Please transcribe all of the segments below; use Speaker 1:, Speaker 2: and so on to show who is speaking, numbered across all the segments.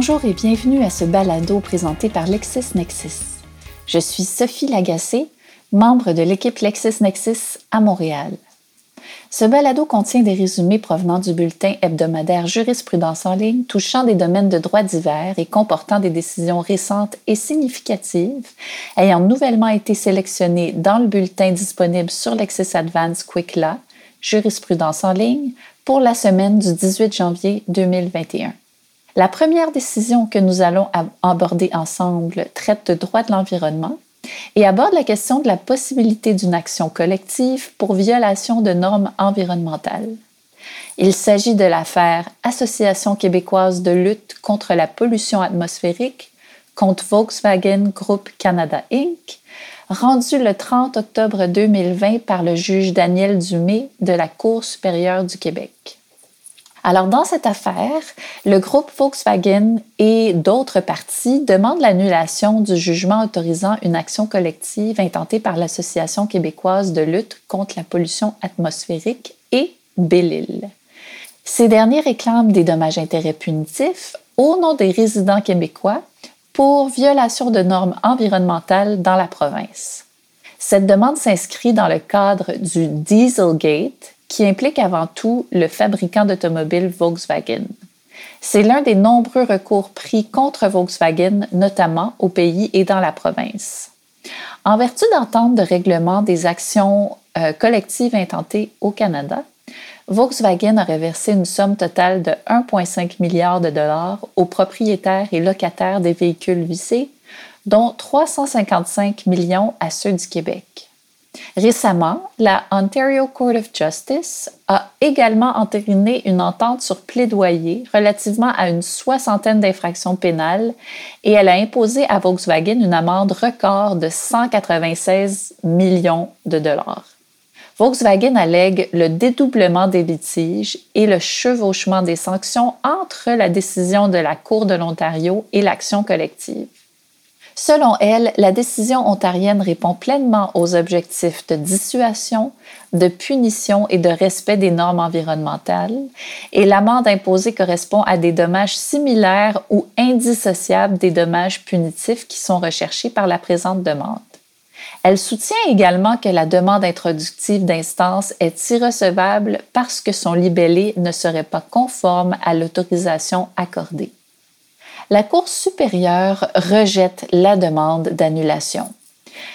Speaker 1: Bonjour et bienvenue à ce balado présenté par LexisNexis. Je suis Sophie Lagacé, membre de l'équipe LexisNexis à Montréal. Ce balado contient des résumés provenant du bulletin hebdomadaire Jurisprudence en ligne touchant des domaines de droit divers et comportant des décisions récentes et significatives ayant nouvellement été sélectionnées dans le bulletin disponible sur Lexis Advance Quick Law, Jurisprudence en ligne, pour la semaine du 18 janvier 2021. La première décision que nous allons aborder ensemble traite de droit de l'environnement et aborde la question de la possibilité d'une action collective pour violation de normes environnementales. Il s'agit de l'affaire Association québécoise de lutte contre la pollution atmosphérique contre Volkswagen Group Canada Inc., rendue le 30 octobre 2020 par le juge Daniel Dumé de la Cour supérieure du Québec. Alors, dans cette affaire, le groupe Volkswagen et d'autres parties demandent l'annulation du jugement autorisant une action collective intentée par l'Association québécoise de lutte contre la pollution atmosphérique et Bellil. Ces derniers réclament des dommages-intérêts punitifs au nom des résidents québécois pour violation de normes environnementales dans la province. Cette demande s'inscrit dans le cadre du Dieselgate, qui implique avant tout le fabricant d'automobiles Volkswagen. C'est l'un des nombreux recours pris contre Volkswagen, notamment au pays et dans la province. En vertu d'entente de règlement des actions euh, collectives intentées au Canada, Volkswagen a reversé une somme totale de 1,5 milliard de dollars aux propriétaires et locataires des véhicules vissés, dont 355 millions à ceux du Québec. Récemment, la Ontario Court of Justice a également entériné une entente sur plaidoyer relativement à une soixantaine d'infractions pénales et elle a imposé à Volkswagen une amende record de 196 millions de dollars. Volkswagen allègue le dédoublement des litiges et le chevauchement des sanctions entre la décision de la Cour de l'Ontario et l'action collective. Selon elle, la décision ontarienne répond pleinement aux objectifs de dissuasion, de punition et de respect des normes environnementales, et l'amende imposée correspond à des dommages similaires ou indissociables des dommages punitifs qui sont recherchés par la présente demande. Elle soutient également que la demande introductive d'instance est irrecevable parce que son libellé ne serait pas conforme à l'autorisation accordée la Cour supérieure rejette la demande d'annulation.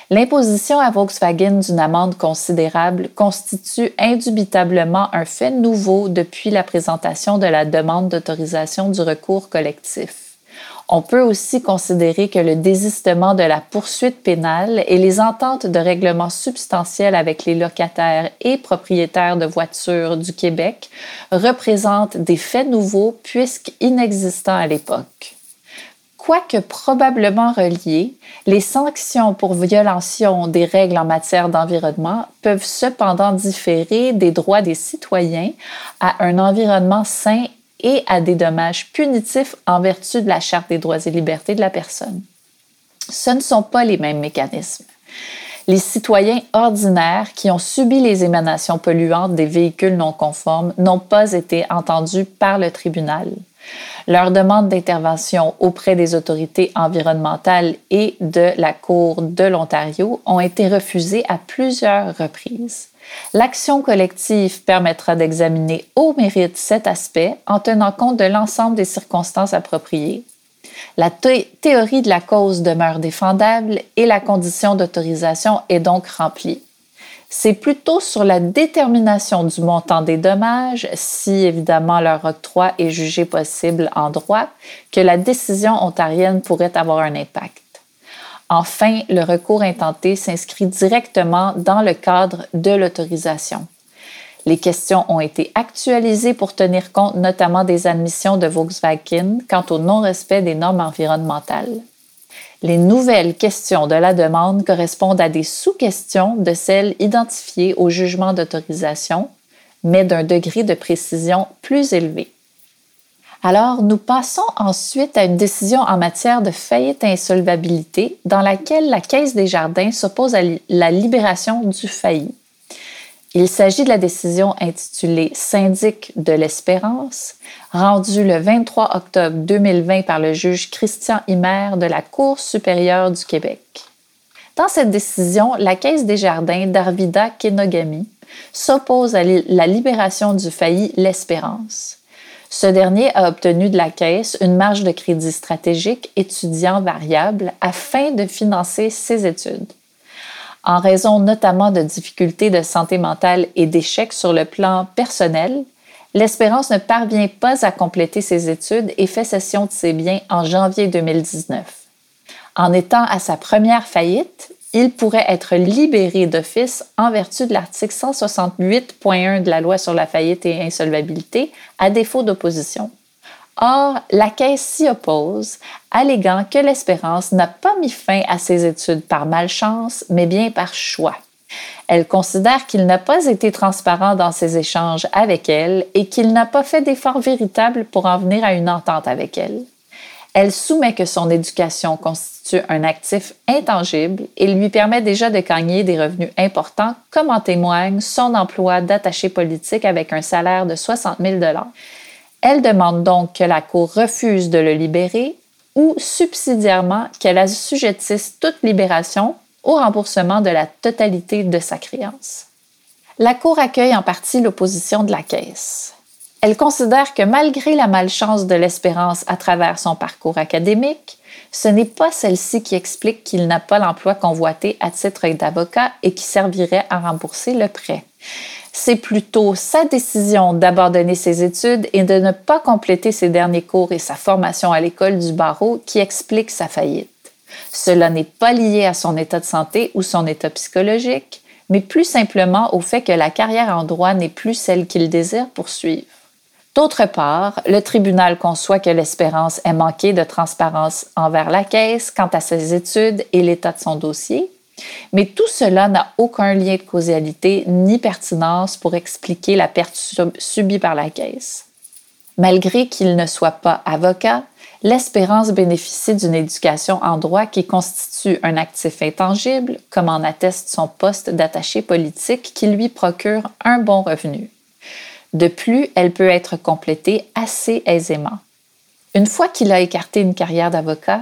Speaker 1: L'imposition à Volkswagen d'une amende considérable constitue indubitablement un fait nouveau depuis la présentation de la demande d'autorisation du recours collectif. On peut aussi considérer que le désistement de la poursuite pénale et les ententes de règlement substantiel avec les locataires et propriétaires de voitures du Québec représentent des faits nouveaux puisqu'inexistants à l'époque. Quoique probablement reliés, les sanctions pour violation des règles en matière d'environnement peuvent cependant différer des droits des citoyens à un environnement sain et à des dommages punitifs en vertu de la Charte des droits et libertés de la personne. Ce ne sont pas les mêmes mécanismes. Les citoyens ordinaires qui ont subi les émanations polluantes des véhicules non conformes n'ont pas été entendus par le tribunal. Leurs demandes d'intervention auprès des autorités environnementales et de la Cour de l'Ontario ont été refusées à plusieurs reprises. L'action collective permettra d'examiner au mérite cet aspect en tenant compte de l'ensemble des circonstances appropriées. La théorie de la cause demeure défendable et la condition d'autorisation est donc remplie c'est plutôt sur la détermination du montant des dommages, si évidemment leur octroi est jugé possible en droit, que la décision ontarienne pourrait avoir un impact. Enfin, le recours intenté s'inscrit directement dans le cadre de l'autorisation. Les questions ont été actualisées pour tenir compte notamment des admissions de Volkswagen quant au non-respect des normes environnementales. Les nouvelles questions de la demande correspondent à des sous-questions de celles identifiées au jugement d'autorisation, mais d'un degré de précision plus élevé. Alors, nous passons ensuite à une décision en matière de faillite insolvabilité dans laquelle la Caisse des Jardins s'oppose à la libération du failli. Il s'agit de la décision intitulée Syndic de l'espérance, rendue le 23 octobre 2020 par le juge Christian Himer de la Cour supérieure du Québec. Dans cette décision, la Caisse des jardins d'Arvida Kenogami s'oppose à la libération du failli L'Espérance. Ce dernier a obtenu de la Caisse une marge de crédit stratégique étudiant variable afin de financer ses études en raison notamment de difficultés de santé mentale et d'échecs sur le plan personnel, l'Espérance ne parvient pas à compléter ses études et fait cession de ses biens en janvier 2019. En étant à sa première faillite, il pourrait être libéré d'office en vertu de l'article 168.1 de la loi sur la faillite et insolvabilité à défaut d'opposition. Or, la Caisse s'y oppose, alléguant que l'Espérance n'a pas mis fin à ses études par malchance, mais bien par choix. Elle considère qu'il n'a pas été transparent dans ses échanges avec elle et qu'il n'a pas fait d'efforts véritables pour en venir à une entente avec elle. Elle soumet que son éducation constitue un actif intangible et lui permet déjà de gagner des revenus importants, comme en témoigne son emploi d'attaché politique avec un salaire de 60 000 elle demande donc que la Cour refuse de le libérer ou subsidiairement qu'elle assujettisse toute libération au remboursement de la totalité de sa créance. La Cour accueille en partie l'opposition de la Caisse. Elle considère que malgré la malchance de l'espérance à travers son parcours académique, ce n'est pas celle-ci qui explique qu'il n'a pas l'emploi convoité à titre d'avocat et qui servirait à rembourser le prêt c'est plutôt sa décision d'abandonner ses études et de ne pas compléter ses derniers cours et sa formation à l'école du barreau qui explique sa faillite. Cela n'est pas lié à son état de santé ou son état psychologique, mais plus simplement au fait que la carrière en droit n'est plus celle qu'il désire poursuivre. D'autre part, le tribunal conçoit que l'espérance ait manqué de transparence envers la Caisse quant à ses études et l'état de son dossier, mais tout cela n'a aucun lien de causalité ni pertinence pour expliquer la perte subie par la Caisse. Malgré qu'il ne soit pas avocat, l'espérance bénéficie d'une éducation en droit qui constitue un actif intangible, comme en atteste son poste d'attaché politique qui lui procure un bon revenu. De plus, elle peut être complétée assez aisément. Une fois qu'il a écarté une carrière d'avocat,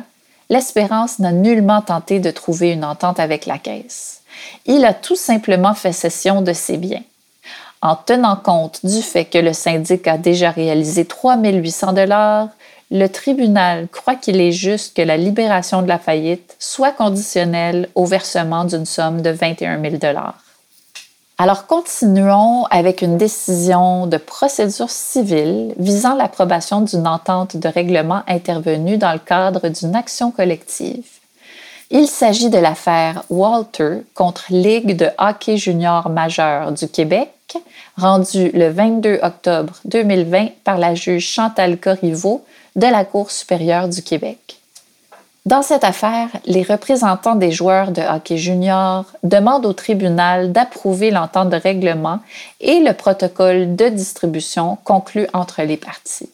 Speaker 1: l'Espérance n'a nullement tenté de trouver une entente avec la Caisse. Il a tout simplement fait cession de ses biens. En tenant compte du fait que le syndic a déjà réalisé 3 800 dollars, le tribunal croit qu'il est juste que la libération de la faillite soit conditionnelle au versement d'une somme de 21 000 dollars. Alors continuons avec une décision de procédure civile visant l'approbation d'une entente de règlement intervenue dans le cadre d'une action collective. Il s'agit de l'affaire Walter contre Ligue de hockey junior majeur du Québec, rendue le 22 octobre 2020 par la juge Chantal Corriveau de la Cour supérieure du Québec. Dans cette affaire, les représentants des joueurs de hockey junior demandent au tribunal d'approuver l'entente de règlement et le protocole de distribution conclu entre les parties.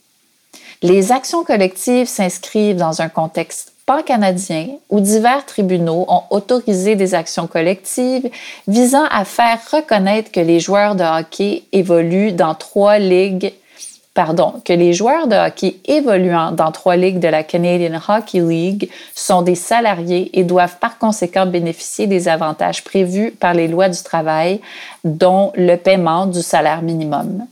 Speaker 1: Les actions collectives s'inscrivent dans un contexte pan-canadien où divers tribunaux ont autorisé des actions collectives visant à faire reconnaître que les joueurs de hockey évoluent dans trois ligues que les joueurs de hockey évoluant dans trois ligues de la Canadian Hockey League sont des salariés et doivent par conséquent bénéficier des avantages prévus par les lois du travail, dont le paiement du salaire minimum.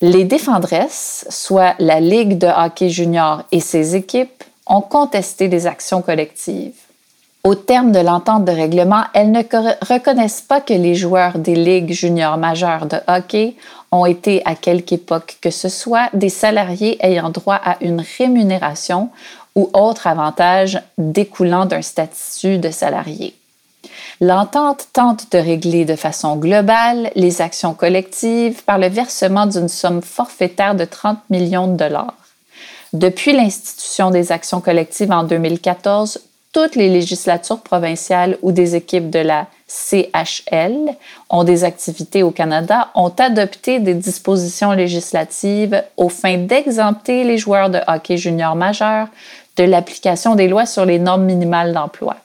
Speaker 1: Les défendresses, soit la Ligue de hockey junior et ses équipes, ont contesté les actions collectives. Au terme de l'entente de règlement, elles ne reconnaissent pas que les joueurs des ligues juniors majeures de hockey ont été à quelque époque que ce soit des salariés ayant droit à une rémunération ou autre avantage découlant d'un statut de salarié. L'entente tente de régler de façon globale les actions collectives par le versement d'une somme forfaitaire de 30 millions de dollars. Depuis l'institution des actions collectives en 2014, toutes les législatures provinciales ou des équipes de la CHL ont des activités au Canada ont adopté des dispositions législatives aux fins d'exempter les joueurs de hockey junior majeurs de l'application des lois sur les normes minimales d'emploi.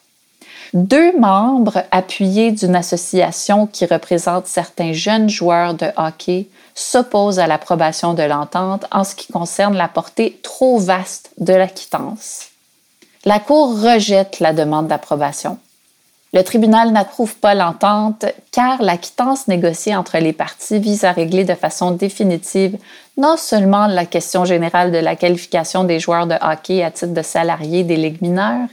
Speaker 1: Deux membres appuyés d'une association qui représente certains jeunes joueurs de hockey s'opposent à l'approbation de l'entente en ce qui concerne la portée trop vaste de la quittance. La Cour rejette la demande d'approbation. Le tribunal n'approuve pas l'entente car la quittance négociée entre les parties vise à régler de façon définitive non seulement la question générale de la qualification des joueurs de hockey à titre de salariés des ligues mineures,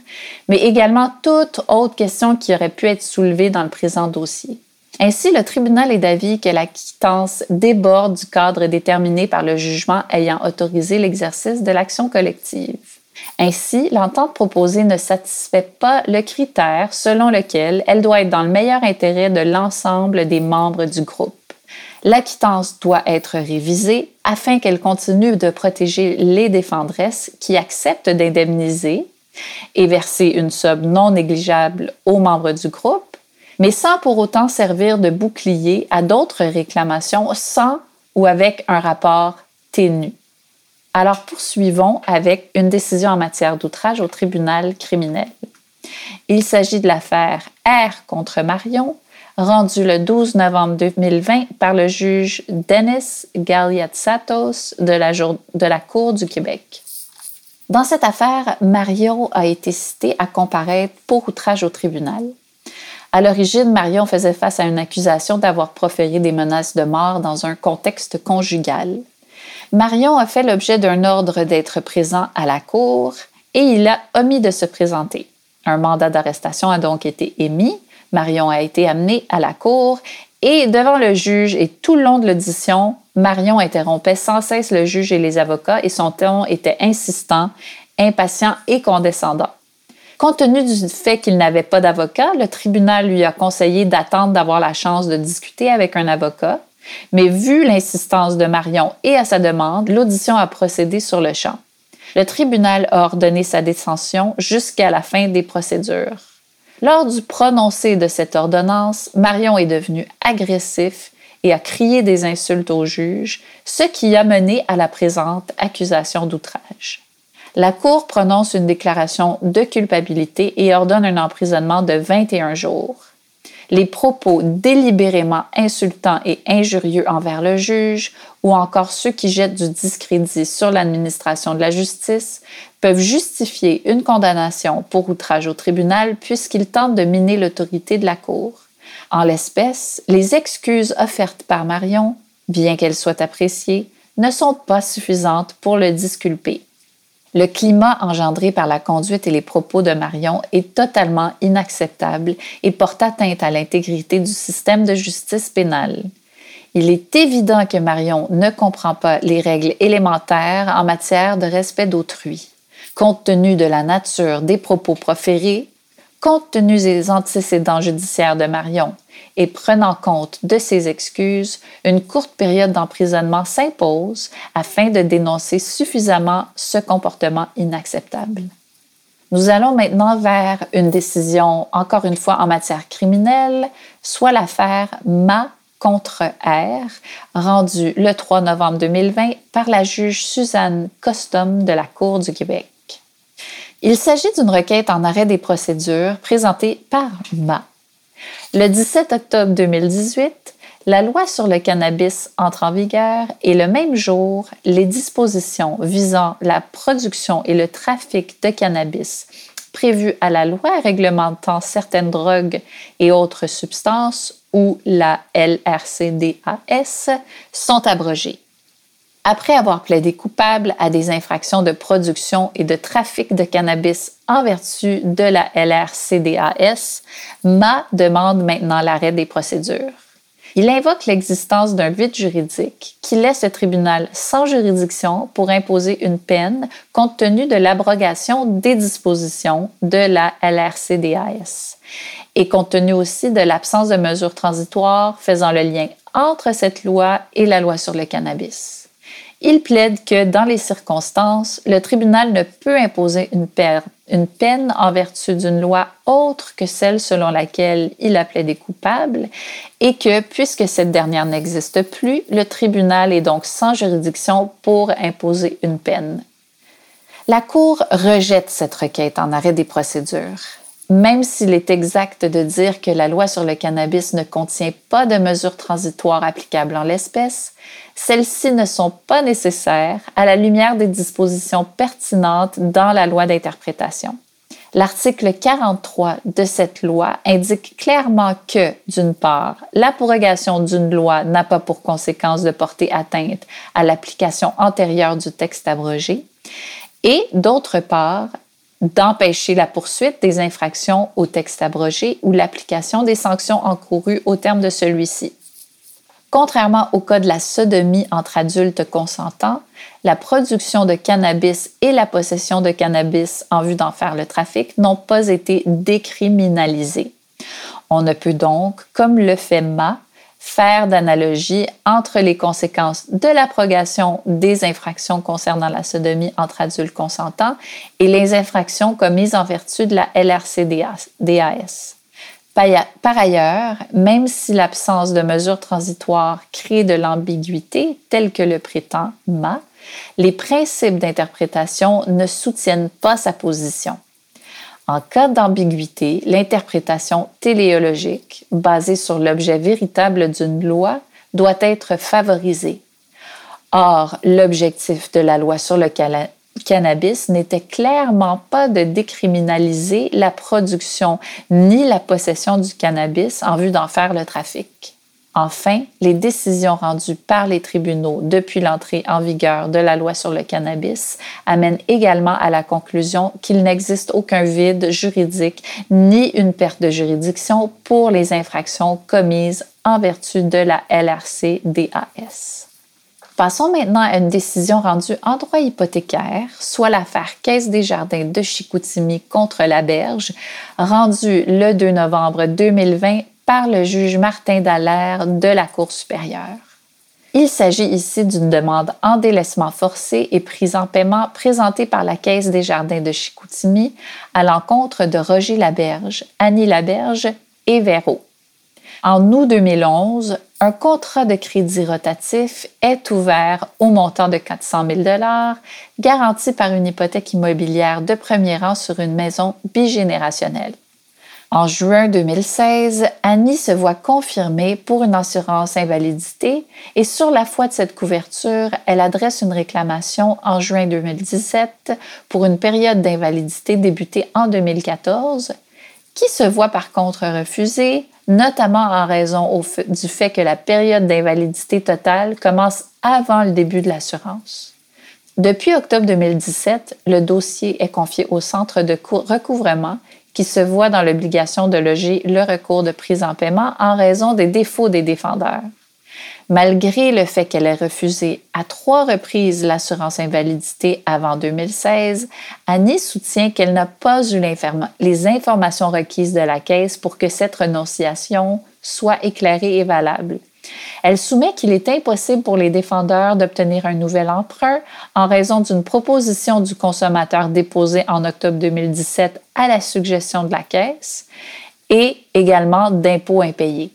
Speaker 1: mais également toute autre question qui aurait pu être soulevée dans le présent dossier. Ainsi, le tribunal est d'avis que la quittance déborde du cadre déterminé par le jugement ayant autorisé l'exercice de l'action collective. Ainsi, l'entente proposée ne satisfait pas le critère selon lequel elle doit être dans le meilleur intérêt de l'ensemble des membres du groupe. La quittance doit être révisée afin qu'elle continue de protéger les défendresses qui acceptent d'indemniser et verser une somme non négligeable aux membres du groupe, mais sans pour autant servir de bouclier à d'autres réclamations sans ou avec un rapport ténu. Alors poursuivons avec une décision en matière d'outrage au tribunal criminel. Il s'agit de l'affaire R contre Marion, rendue le 12 novembre 2020 par le juge Denis Galiatsatos de la, de la Cour du Québec. Dans cette affaire, Marion a été citée à comparaître pour outrage au tribunal. À l'origine, Marion faisait face à une accusation d'avoir proféré des menaces de mort dans un contexte conjugal. Marion a fait l'objet d'un ordre d'être présent à la cour et il a omis de se présenter. Un mandat d'arrestation a donc été émis. Marion a été amenée à la cour et devant le juge et tout le long de l'audition, Marion interrompait sans cesse le juge et les avocats et son ton était insistant, impatient et condescendant. Compte tenu du fait qu'il n'avait pas d'avocat, le tribunal lui a conseillé d'attendre d'avoir la chance de discuter avec un avocat. Mais vu l'insistance de Marion et à sa demande, l'audition a procédé sur le champ. Le tribunal a ordonné sa détention jusqu'à la fin des procédures. Lors du prononcé de cette ordonnance, Marion est devenu agressif et a crié des insultes au juge, ce qui a mené à la présente accusation d'outrage. La Cour prononce une déclaration de culpabilité et ordonne un emprisonnement de 21 jours les propos délibérément insultants et injurieux envers le juge ou encore ceux qui jettent du discrédit sur l'administration de la justice peuvent justifier une condamnation pour outrage au tribunal puisqu'ils tentent de miner l'autorité de la Cour. En l'espèce, les excuses offertes par Marion, bien qu'elles soient appréciées, ne sont pas suffisantes pour le disculper. Le climat engendré par la conduite et les propos de Marion est totalement inacceptable et porte atteinte à l'intégrité du système de justice pénale. Il est évident que Marion ne comprend pas les règles élémentaires en matière de respect d'autrui. Compte tenu de la nature des propos proférés, compte tenu des antécédents judiciaires de Marion et prenant compte de ses excuses, une courte période d'emprisonnement s'impose afin de dénoncer suffisamment ce comportement inacceptable. Nous allons maintenant vers une décision, encore une fois en matière criminelle, soit l'affaire Ma contre R, rendue le 3 novembre 2020 par la juge Suzanne Costum de la Cour du Québec. Il s'agit d'une requête en arrêt des procédures présentée par Ma. Le 17 octobre 2018, la loi sur le cannabis entre en vigueur et le même jour, les dispositions visant la production et le trafic de cannabis prévues à la loi réglementant certaines drogues et autres substances ou la LRCDAS sont abrogées. Après avoir plaidé coupable à des infractions de production et de trafic de cannabis en vertu de la LRCDAS, Ma demande maintenant l'arrêt des procédures. Il invoque l'existence d'un vide juridique qui laisse le tribunal sans juridiction pour imposer une peine compte tenu de l'abrogation des dispositions de la LRCDAS et compte tenu aussi de l'absence de mesures transitoires faisant le lien entre cette loi et la loi sur le cannabis. Il plaide que, dans les circonstances, le tribunal ne peut imposer une, peine en vertu d'une loi autre que celle selon laquelle il a plaidé coupable et que, puisque cette dernière n'existe plus, le tribunal est donc sans juridiction pour imposer une peine. La Cour rejette cette requête en arrêt des procédures. Même s'il est exact de dire que la loi sur le cannabis ne contient pas de mesures transitoires applicables en l'espèce, celles-ci ne sont pas nécessaires à la lumière des dispositions pertinentes dans la loi d'interprétation. L'article 43 de cette loi indique clairement que, d'une part, la l'abrogation d'une loi n'a pas pour conséquence de porter atteinte à l'application antérieure du texte abrogé, et d'autre part, d'empêcher la poursuite des infractions au texte abrogé ou l'application des sanctions encourues au terme de celui-ci. Contrairement au cas de la sodomie entre adultes consentants, la production de cannabis et la possession de cannabis en vue d'en faire le trafic n'ont pas été décriminalisées. On ne peut donc, comme le fait Ma, faire d'analogie entre les conséquences de l'abrogation des infractions concernant la sodomie entre adultes consentants et les infractions commises en vertu de la LRCDAS. Par ailleurs, même si l'absence de mesures transitoires crée de l'ambiguïté, telle que le prétend Ma, les principes d'interprétation ne soutiennent pas sa position. En cas d'ambiguïté, l'interprétation téléologique, basée sur l'objet véritable d'une loi, doit être favorisée. Or, l'objectif de la loi sur le cannabis n'était clairement pas de décriminaliser la production ni la possession du cannabis en vue d'en faire le trafic. Enfin, les décisions rendues par les tribunaux depuis l'entrée en vigueur de la loi sur le cannabis amènent également à la conclusion qu'il n'existe aucun vide juridique ni une perte de juridiction pour les infractions commises en vertu de la LRC-DAS. Passons maintenant à une décision rendue en droit hypothécaire, soit l'affaire Caisse des Jardins de Chicoutimi contre la Berge, rendue le 2 novembre 2020 par le juge Martin Dallaire de la Cour supérieure. Il s'agit ici d'une demande en délaissement forcé et prise en paiement présentée par la Caisse des Jardins de Chicoutimi à l'encontre de Roger Laberge, Annie Laberge et Véro. En août 2011, un contrat de crédit rotatif est ouvert au montant de 400 000 garanti par une hypothèque immobilière de premier rang sur une maison bigénérationnelle. En juin 2016, Annie se voit confirmée pour une assurance invalidité et sur la foi de cette couverture, elle adresse une réclamation en juin 2017 pour une période d'invalidité débutée en 2014 qui se voit par contre refusée, notamment en raison du fait que la période d'invalidité totale commence avant le début de l'assurance. Depuis octobre 2017, le dossier est confié au Centre de recouvrement qui se voit dans l'obligation de loger le recours de prise en paiement en raison des défauts des défendeurs. Malgré le fait qu'elle ait refusé à trois reprises l'assurance invalidité avant 2016, Annie soutient qu'elle n'a pas eu les informations requises de la Caisse pour que cette renonciation soit éclairée et valable. Elle soumet qu'il est impossible pour les défendeurs d'obtenir un nouvel emprunt en raison d'une proposition du consommateur déposée en octobre 2017 à la suggestion de la Caisse et également d'impôts impayés.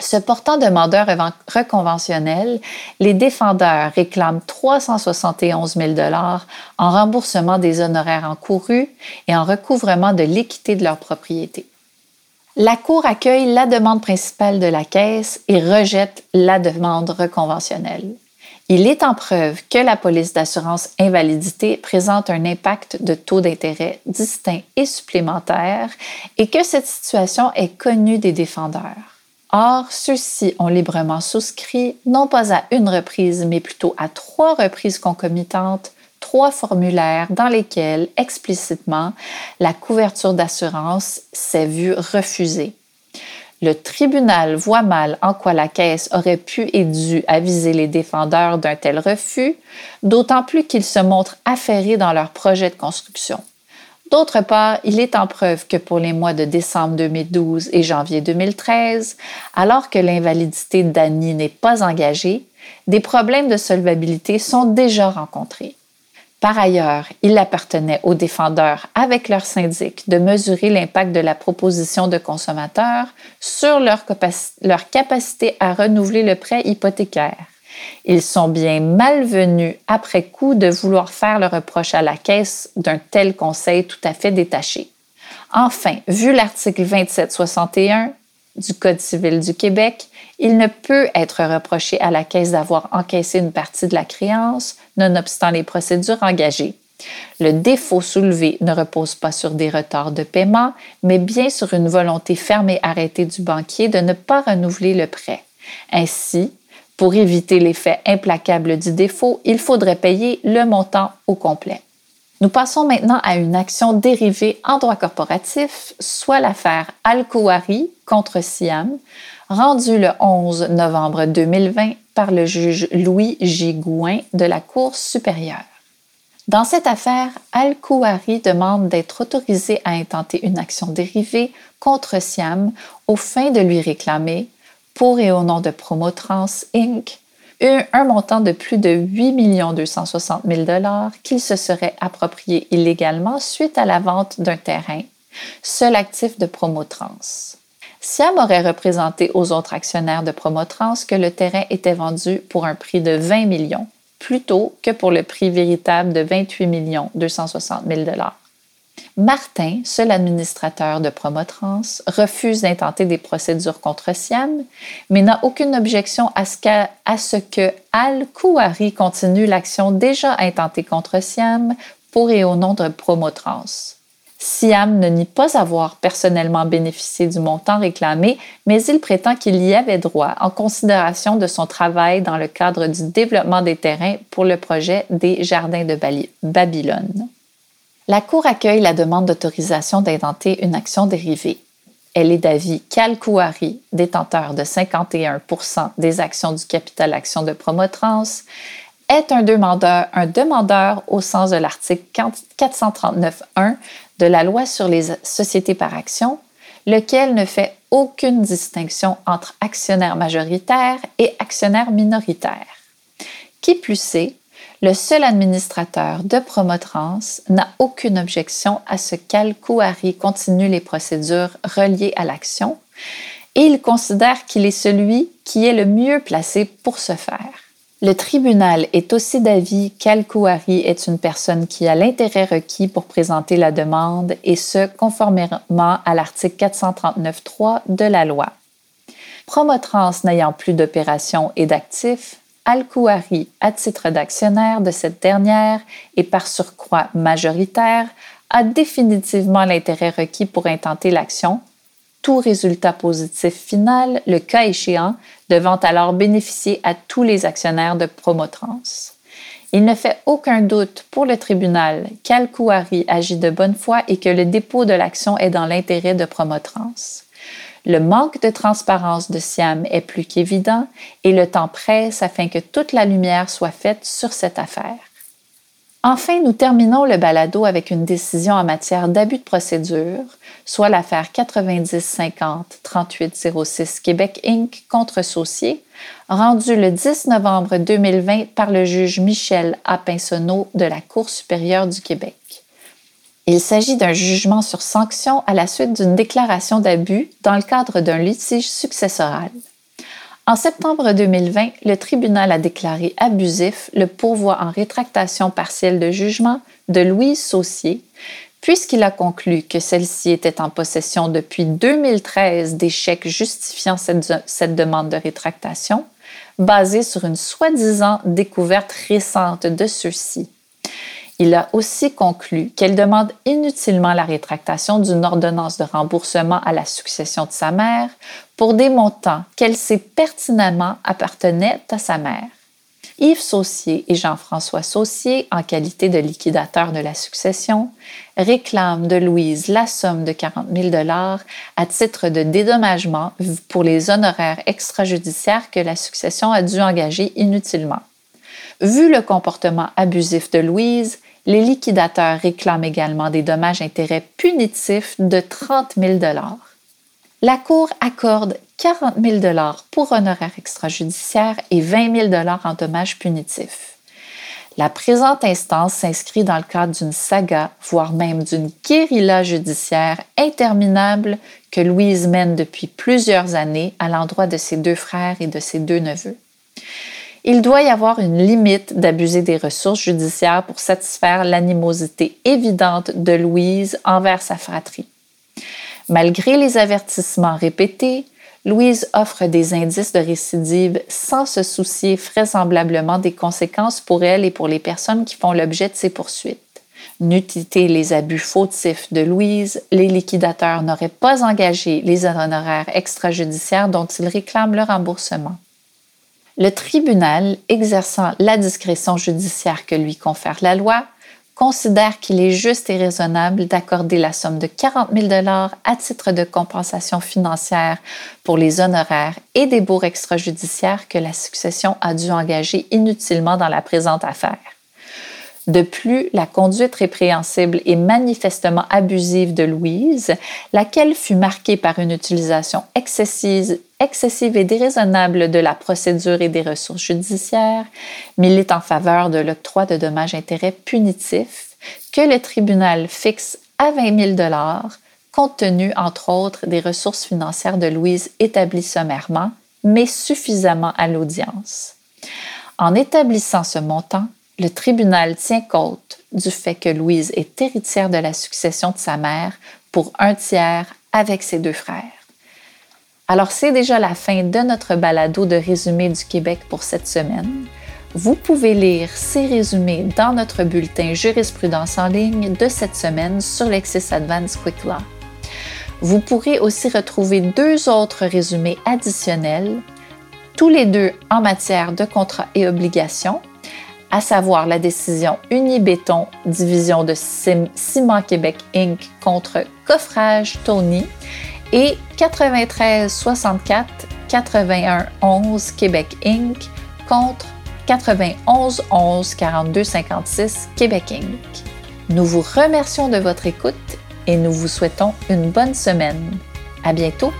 Speaker 1: Se portant demandeur reconventionnel, les défendeurs réclament 371 000 en remboursement des honoraires encourus et en recouvrement de l'équité de leur propriété. La Cour accueille la demande principale de la Caisse et rejette la demande reconventionnelle. Il est en preuve que la police d'assurance invalidité présente un impact de taux d'intérêt distinct et supplémentaire et que cette situation est connue des défendeurs. Or, ceux-ci ont librement souscrit, non pas à une reprise, mais plutôt à trois reprises concomitantes, trois formulaires dans lesquels explicitement la couverture d'assurance s'est vue refusée. Le tribunal voit mal en quoi la Caisse aurait pu et dû aviser les défendeurs d'un tel refus, d'autant plus qu'ils se montrent affairés dans leur projet de construction. D'autre part, il est en preuve que pour les mois de décembre 2012 et janvier 2013, alors que l'invalidité d'Annie n'est pas engagée, des problèmes de solvabilité sont déjà rencontrés. Par ailleurs, il appartenait aux défendeurs, avec leur syndic, de mesurer l'impact de la proposition de consommateurs sur leur, capacité à renouveler le prêt hypothécaire. Ils sont bien malvenus après coup de vouloir faire le reproche à la caisse d'un tel conseil tout à fait détaché. Enfin, vu l'article 2761 du Code civil du Québec, il ne peut être reproché à la Caisse d'avoir encaissé une partie de la créance, nonobstant les procédures engagées. Le défaut soulevé ne repose pas sur des retards de paiement, mais bien sur une volonté ferme et arrêtée du banquier de ne pas renouveler le prêt. Ainsi, pour éviter l'effet implacable du défaut, il faudrait payer le montant au complet. Nous passons maintenant à une action dérivée en droit corporatif, soit l'affaire Al-Kouari contre Siam, rendue le 11 novembre 2020 par le juge Louis J. Gouin de la Cour supérieure. Dans cette affaire, Al-Kouari demande d'être autorisé à intenter une action dérivée contre Siam aux fins de lui réclamer, pour et au nom de Promotrans Inc., un montant de plus de 8 260 000 qu'il se serait approprié illégalement suite à la vente d'un terrain, seul actif de Promotrans. Siam aurait représenté aux autres actionnaires de Promotrans que le terrain était vendu pour un prix de 20 millions, plutôt que pour le prix véritable de 28 260 000 Martin, seul administrateur de Promotrans, refuse d'intenter des procédures contre Siam, mais n'a aucune objection à ce, que Al-Kouari continue l'action déjà intentée contre Siam pour et au nom de Promotrans. Siam ne nie pas avoir personnellement bénéficié du montant réclamé, mais il prétend qu'il y avait droit en considération de son travail dans le cadre du développement des terrains pour le projet des Jardins de Babylone. La Cour accueille la demande d'autorisation d'intenter une action dérivée. Elle est d'avis qu'Al-Kouari, détenteur de 51% des actions du capital action de Promotrans, est un demandeur, un demandeur au sens de l'article 439.1 de la loi sur les sociétés par action, lequel ne fait aucune distinction entre actionnaire majoritaire et actionnaire minoritaire. Qui plus est, le seul administrateur de Promotrans n'a aucune objection à ce qu'Al-Kouari continue les procédures reliées à l'action et il considère qu'il est celui qui est le mieux placé pour ce faire. Le tribunal est aussi d'avis qu'Al-Kouari est une personne qui a l'intérêt requis pour présenter la demande et ce, conformément à l'article 439.3 de la loi. Promotrans n'ayant plus d'opérations et d'actifs, Al-Kouari, à titre d'actionnaire de cette dernière et par surcroît majoritaire, a définitivement l'intérêt requis pour intenter l'action, tout résultat positif final, le cas échéant, devant alors bénéficier à tous les actionnaires de Promotrans. Il ne fait aucun doute pour le tribunal qu'Al-Kouari agit de bonne foi et que le dépôt de l'action est dans l'intérêt de Promotrans. Le manque de transparence de Siam est plus qu'évident et le temps presse afin que toute la lumière soit faite sur cette affaire. Enfin, nous terminons le balado avec une décision en matière d'abus de procédure, soit l'affaire 90-50-3806 Québec Inc. contre Saucier, rendue le 10 novembre 2020 par le juge Michel A. Pinsonneau de la Cour supérieure du Québec. Il s'agit d'un jugement sur sanction à la suite d'une déclaration d'abus dans le cadre d'un litige successoral. En septembre 2020, le tribunal a déclaré abusif le pourvoi en rétractation partielle de jugement de Louise Saucier, puisqu'il a conclu que celle-ci était en possession depuis 2013 des chèques justifiant cette, cette demande de rétractation, basée sur une soi-disant découverte récente de ceux-ci. Il a aussi conclu qu'elle demande inutilement la rétractation d'une ordonnance de remboursement à la succession de sa mère pour des montants qu'elle sait pertinemment appartenaient à sa mère. Yves Saucier et Jean-François Saucier, en qualité de liquidateurs de la succession, réclament de Louise la somme de 40 000 dollars à titre de dédommagement pour les honoraires extrajudiciaires que la succession a dû engager inutilement. Vu le comportement abusif de Louise, les liquidateurs réclament également des dommages-intérêts punitifs de 30 000 La Cour accorde 40 000 pour honoraires extrajudiciaires et 20 000 en dommages punitifs. La présente instance s'inscrit dans le cadre d'une saga, voire même d'une guérilla judiciaire interminable que Louise mène depuis plusieurs années à l'endroit de ses deux frères et de ses deux neveux il doit y avoir une limite d'abuser des ressources judiciaires pour satisfaire l'animosité évidente de Louise envers sa fratrie. Malgré les avertissements répétés, Louise offre des indices de récidive sans se soucier vraisemblablement des conséquences pour elle et pour les personnes qui font l'objet de ces poursuites. N'eût les abus fautifs de Louise, les liquidateurs n'auraient pas engagé les honoraires extrajudiciaires dont ils réclament le remboursement. Le tribunal, exerçant la discrétion judiciaire que lui confère la loi, considère qu'il est juste et raisonnable d'accorder la somme de 40 000 à titre de compensation financière pour les honoraires et des bourgs extrajudiciaires que la succession a dû engager inutilement dans la présente affaire. De plus, la conduite répréhensible et manifestement abusive de Louise, laquelle fut marquée par une utilisation excessive, excessive et déraisonnable de la procédure et des ressources judiciaires, milite en faveur de l'octroi de dommages-intérêts punitifs que le tribunal fixe à 20 000 compte tenu, entre autres, des ressources financières de Louise établies sommairement, mais suffisamment à l'audience. En établissant ce montant, le tribunal tient compte du fait que Louise est héritière de la succession de sa mère pour un tiers avec ses deux frères. Alors c'est déjà la fin de notre balado de résumé du Québec pour cette semaine. Vous pouvez lire ces résumés dans notre bulletin jurisprudence en ligne de cette semaine sur Lexis Advance Quick Law. Vous pourrez aussi retrouver deux autres résumés additionnels, tous les deux en matière de contrats et obligations, à savoir la décision Unibéton, division de Ciment Québec Inc. contre Coffrage Tony et 93 64 81 11 Québec Inc. contre 91 11 42 56 Québec Inc. Nous vous remercions de votre écoute et nous vous souhaitons une bonne semaine. À bientôt!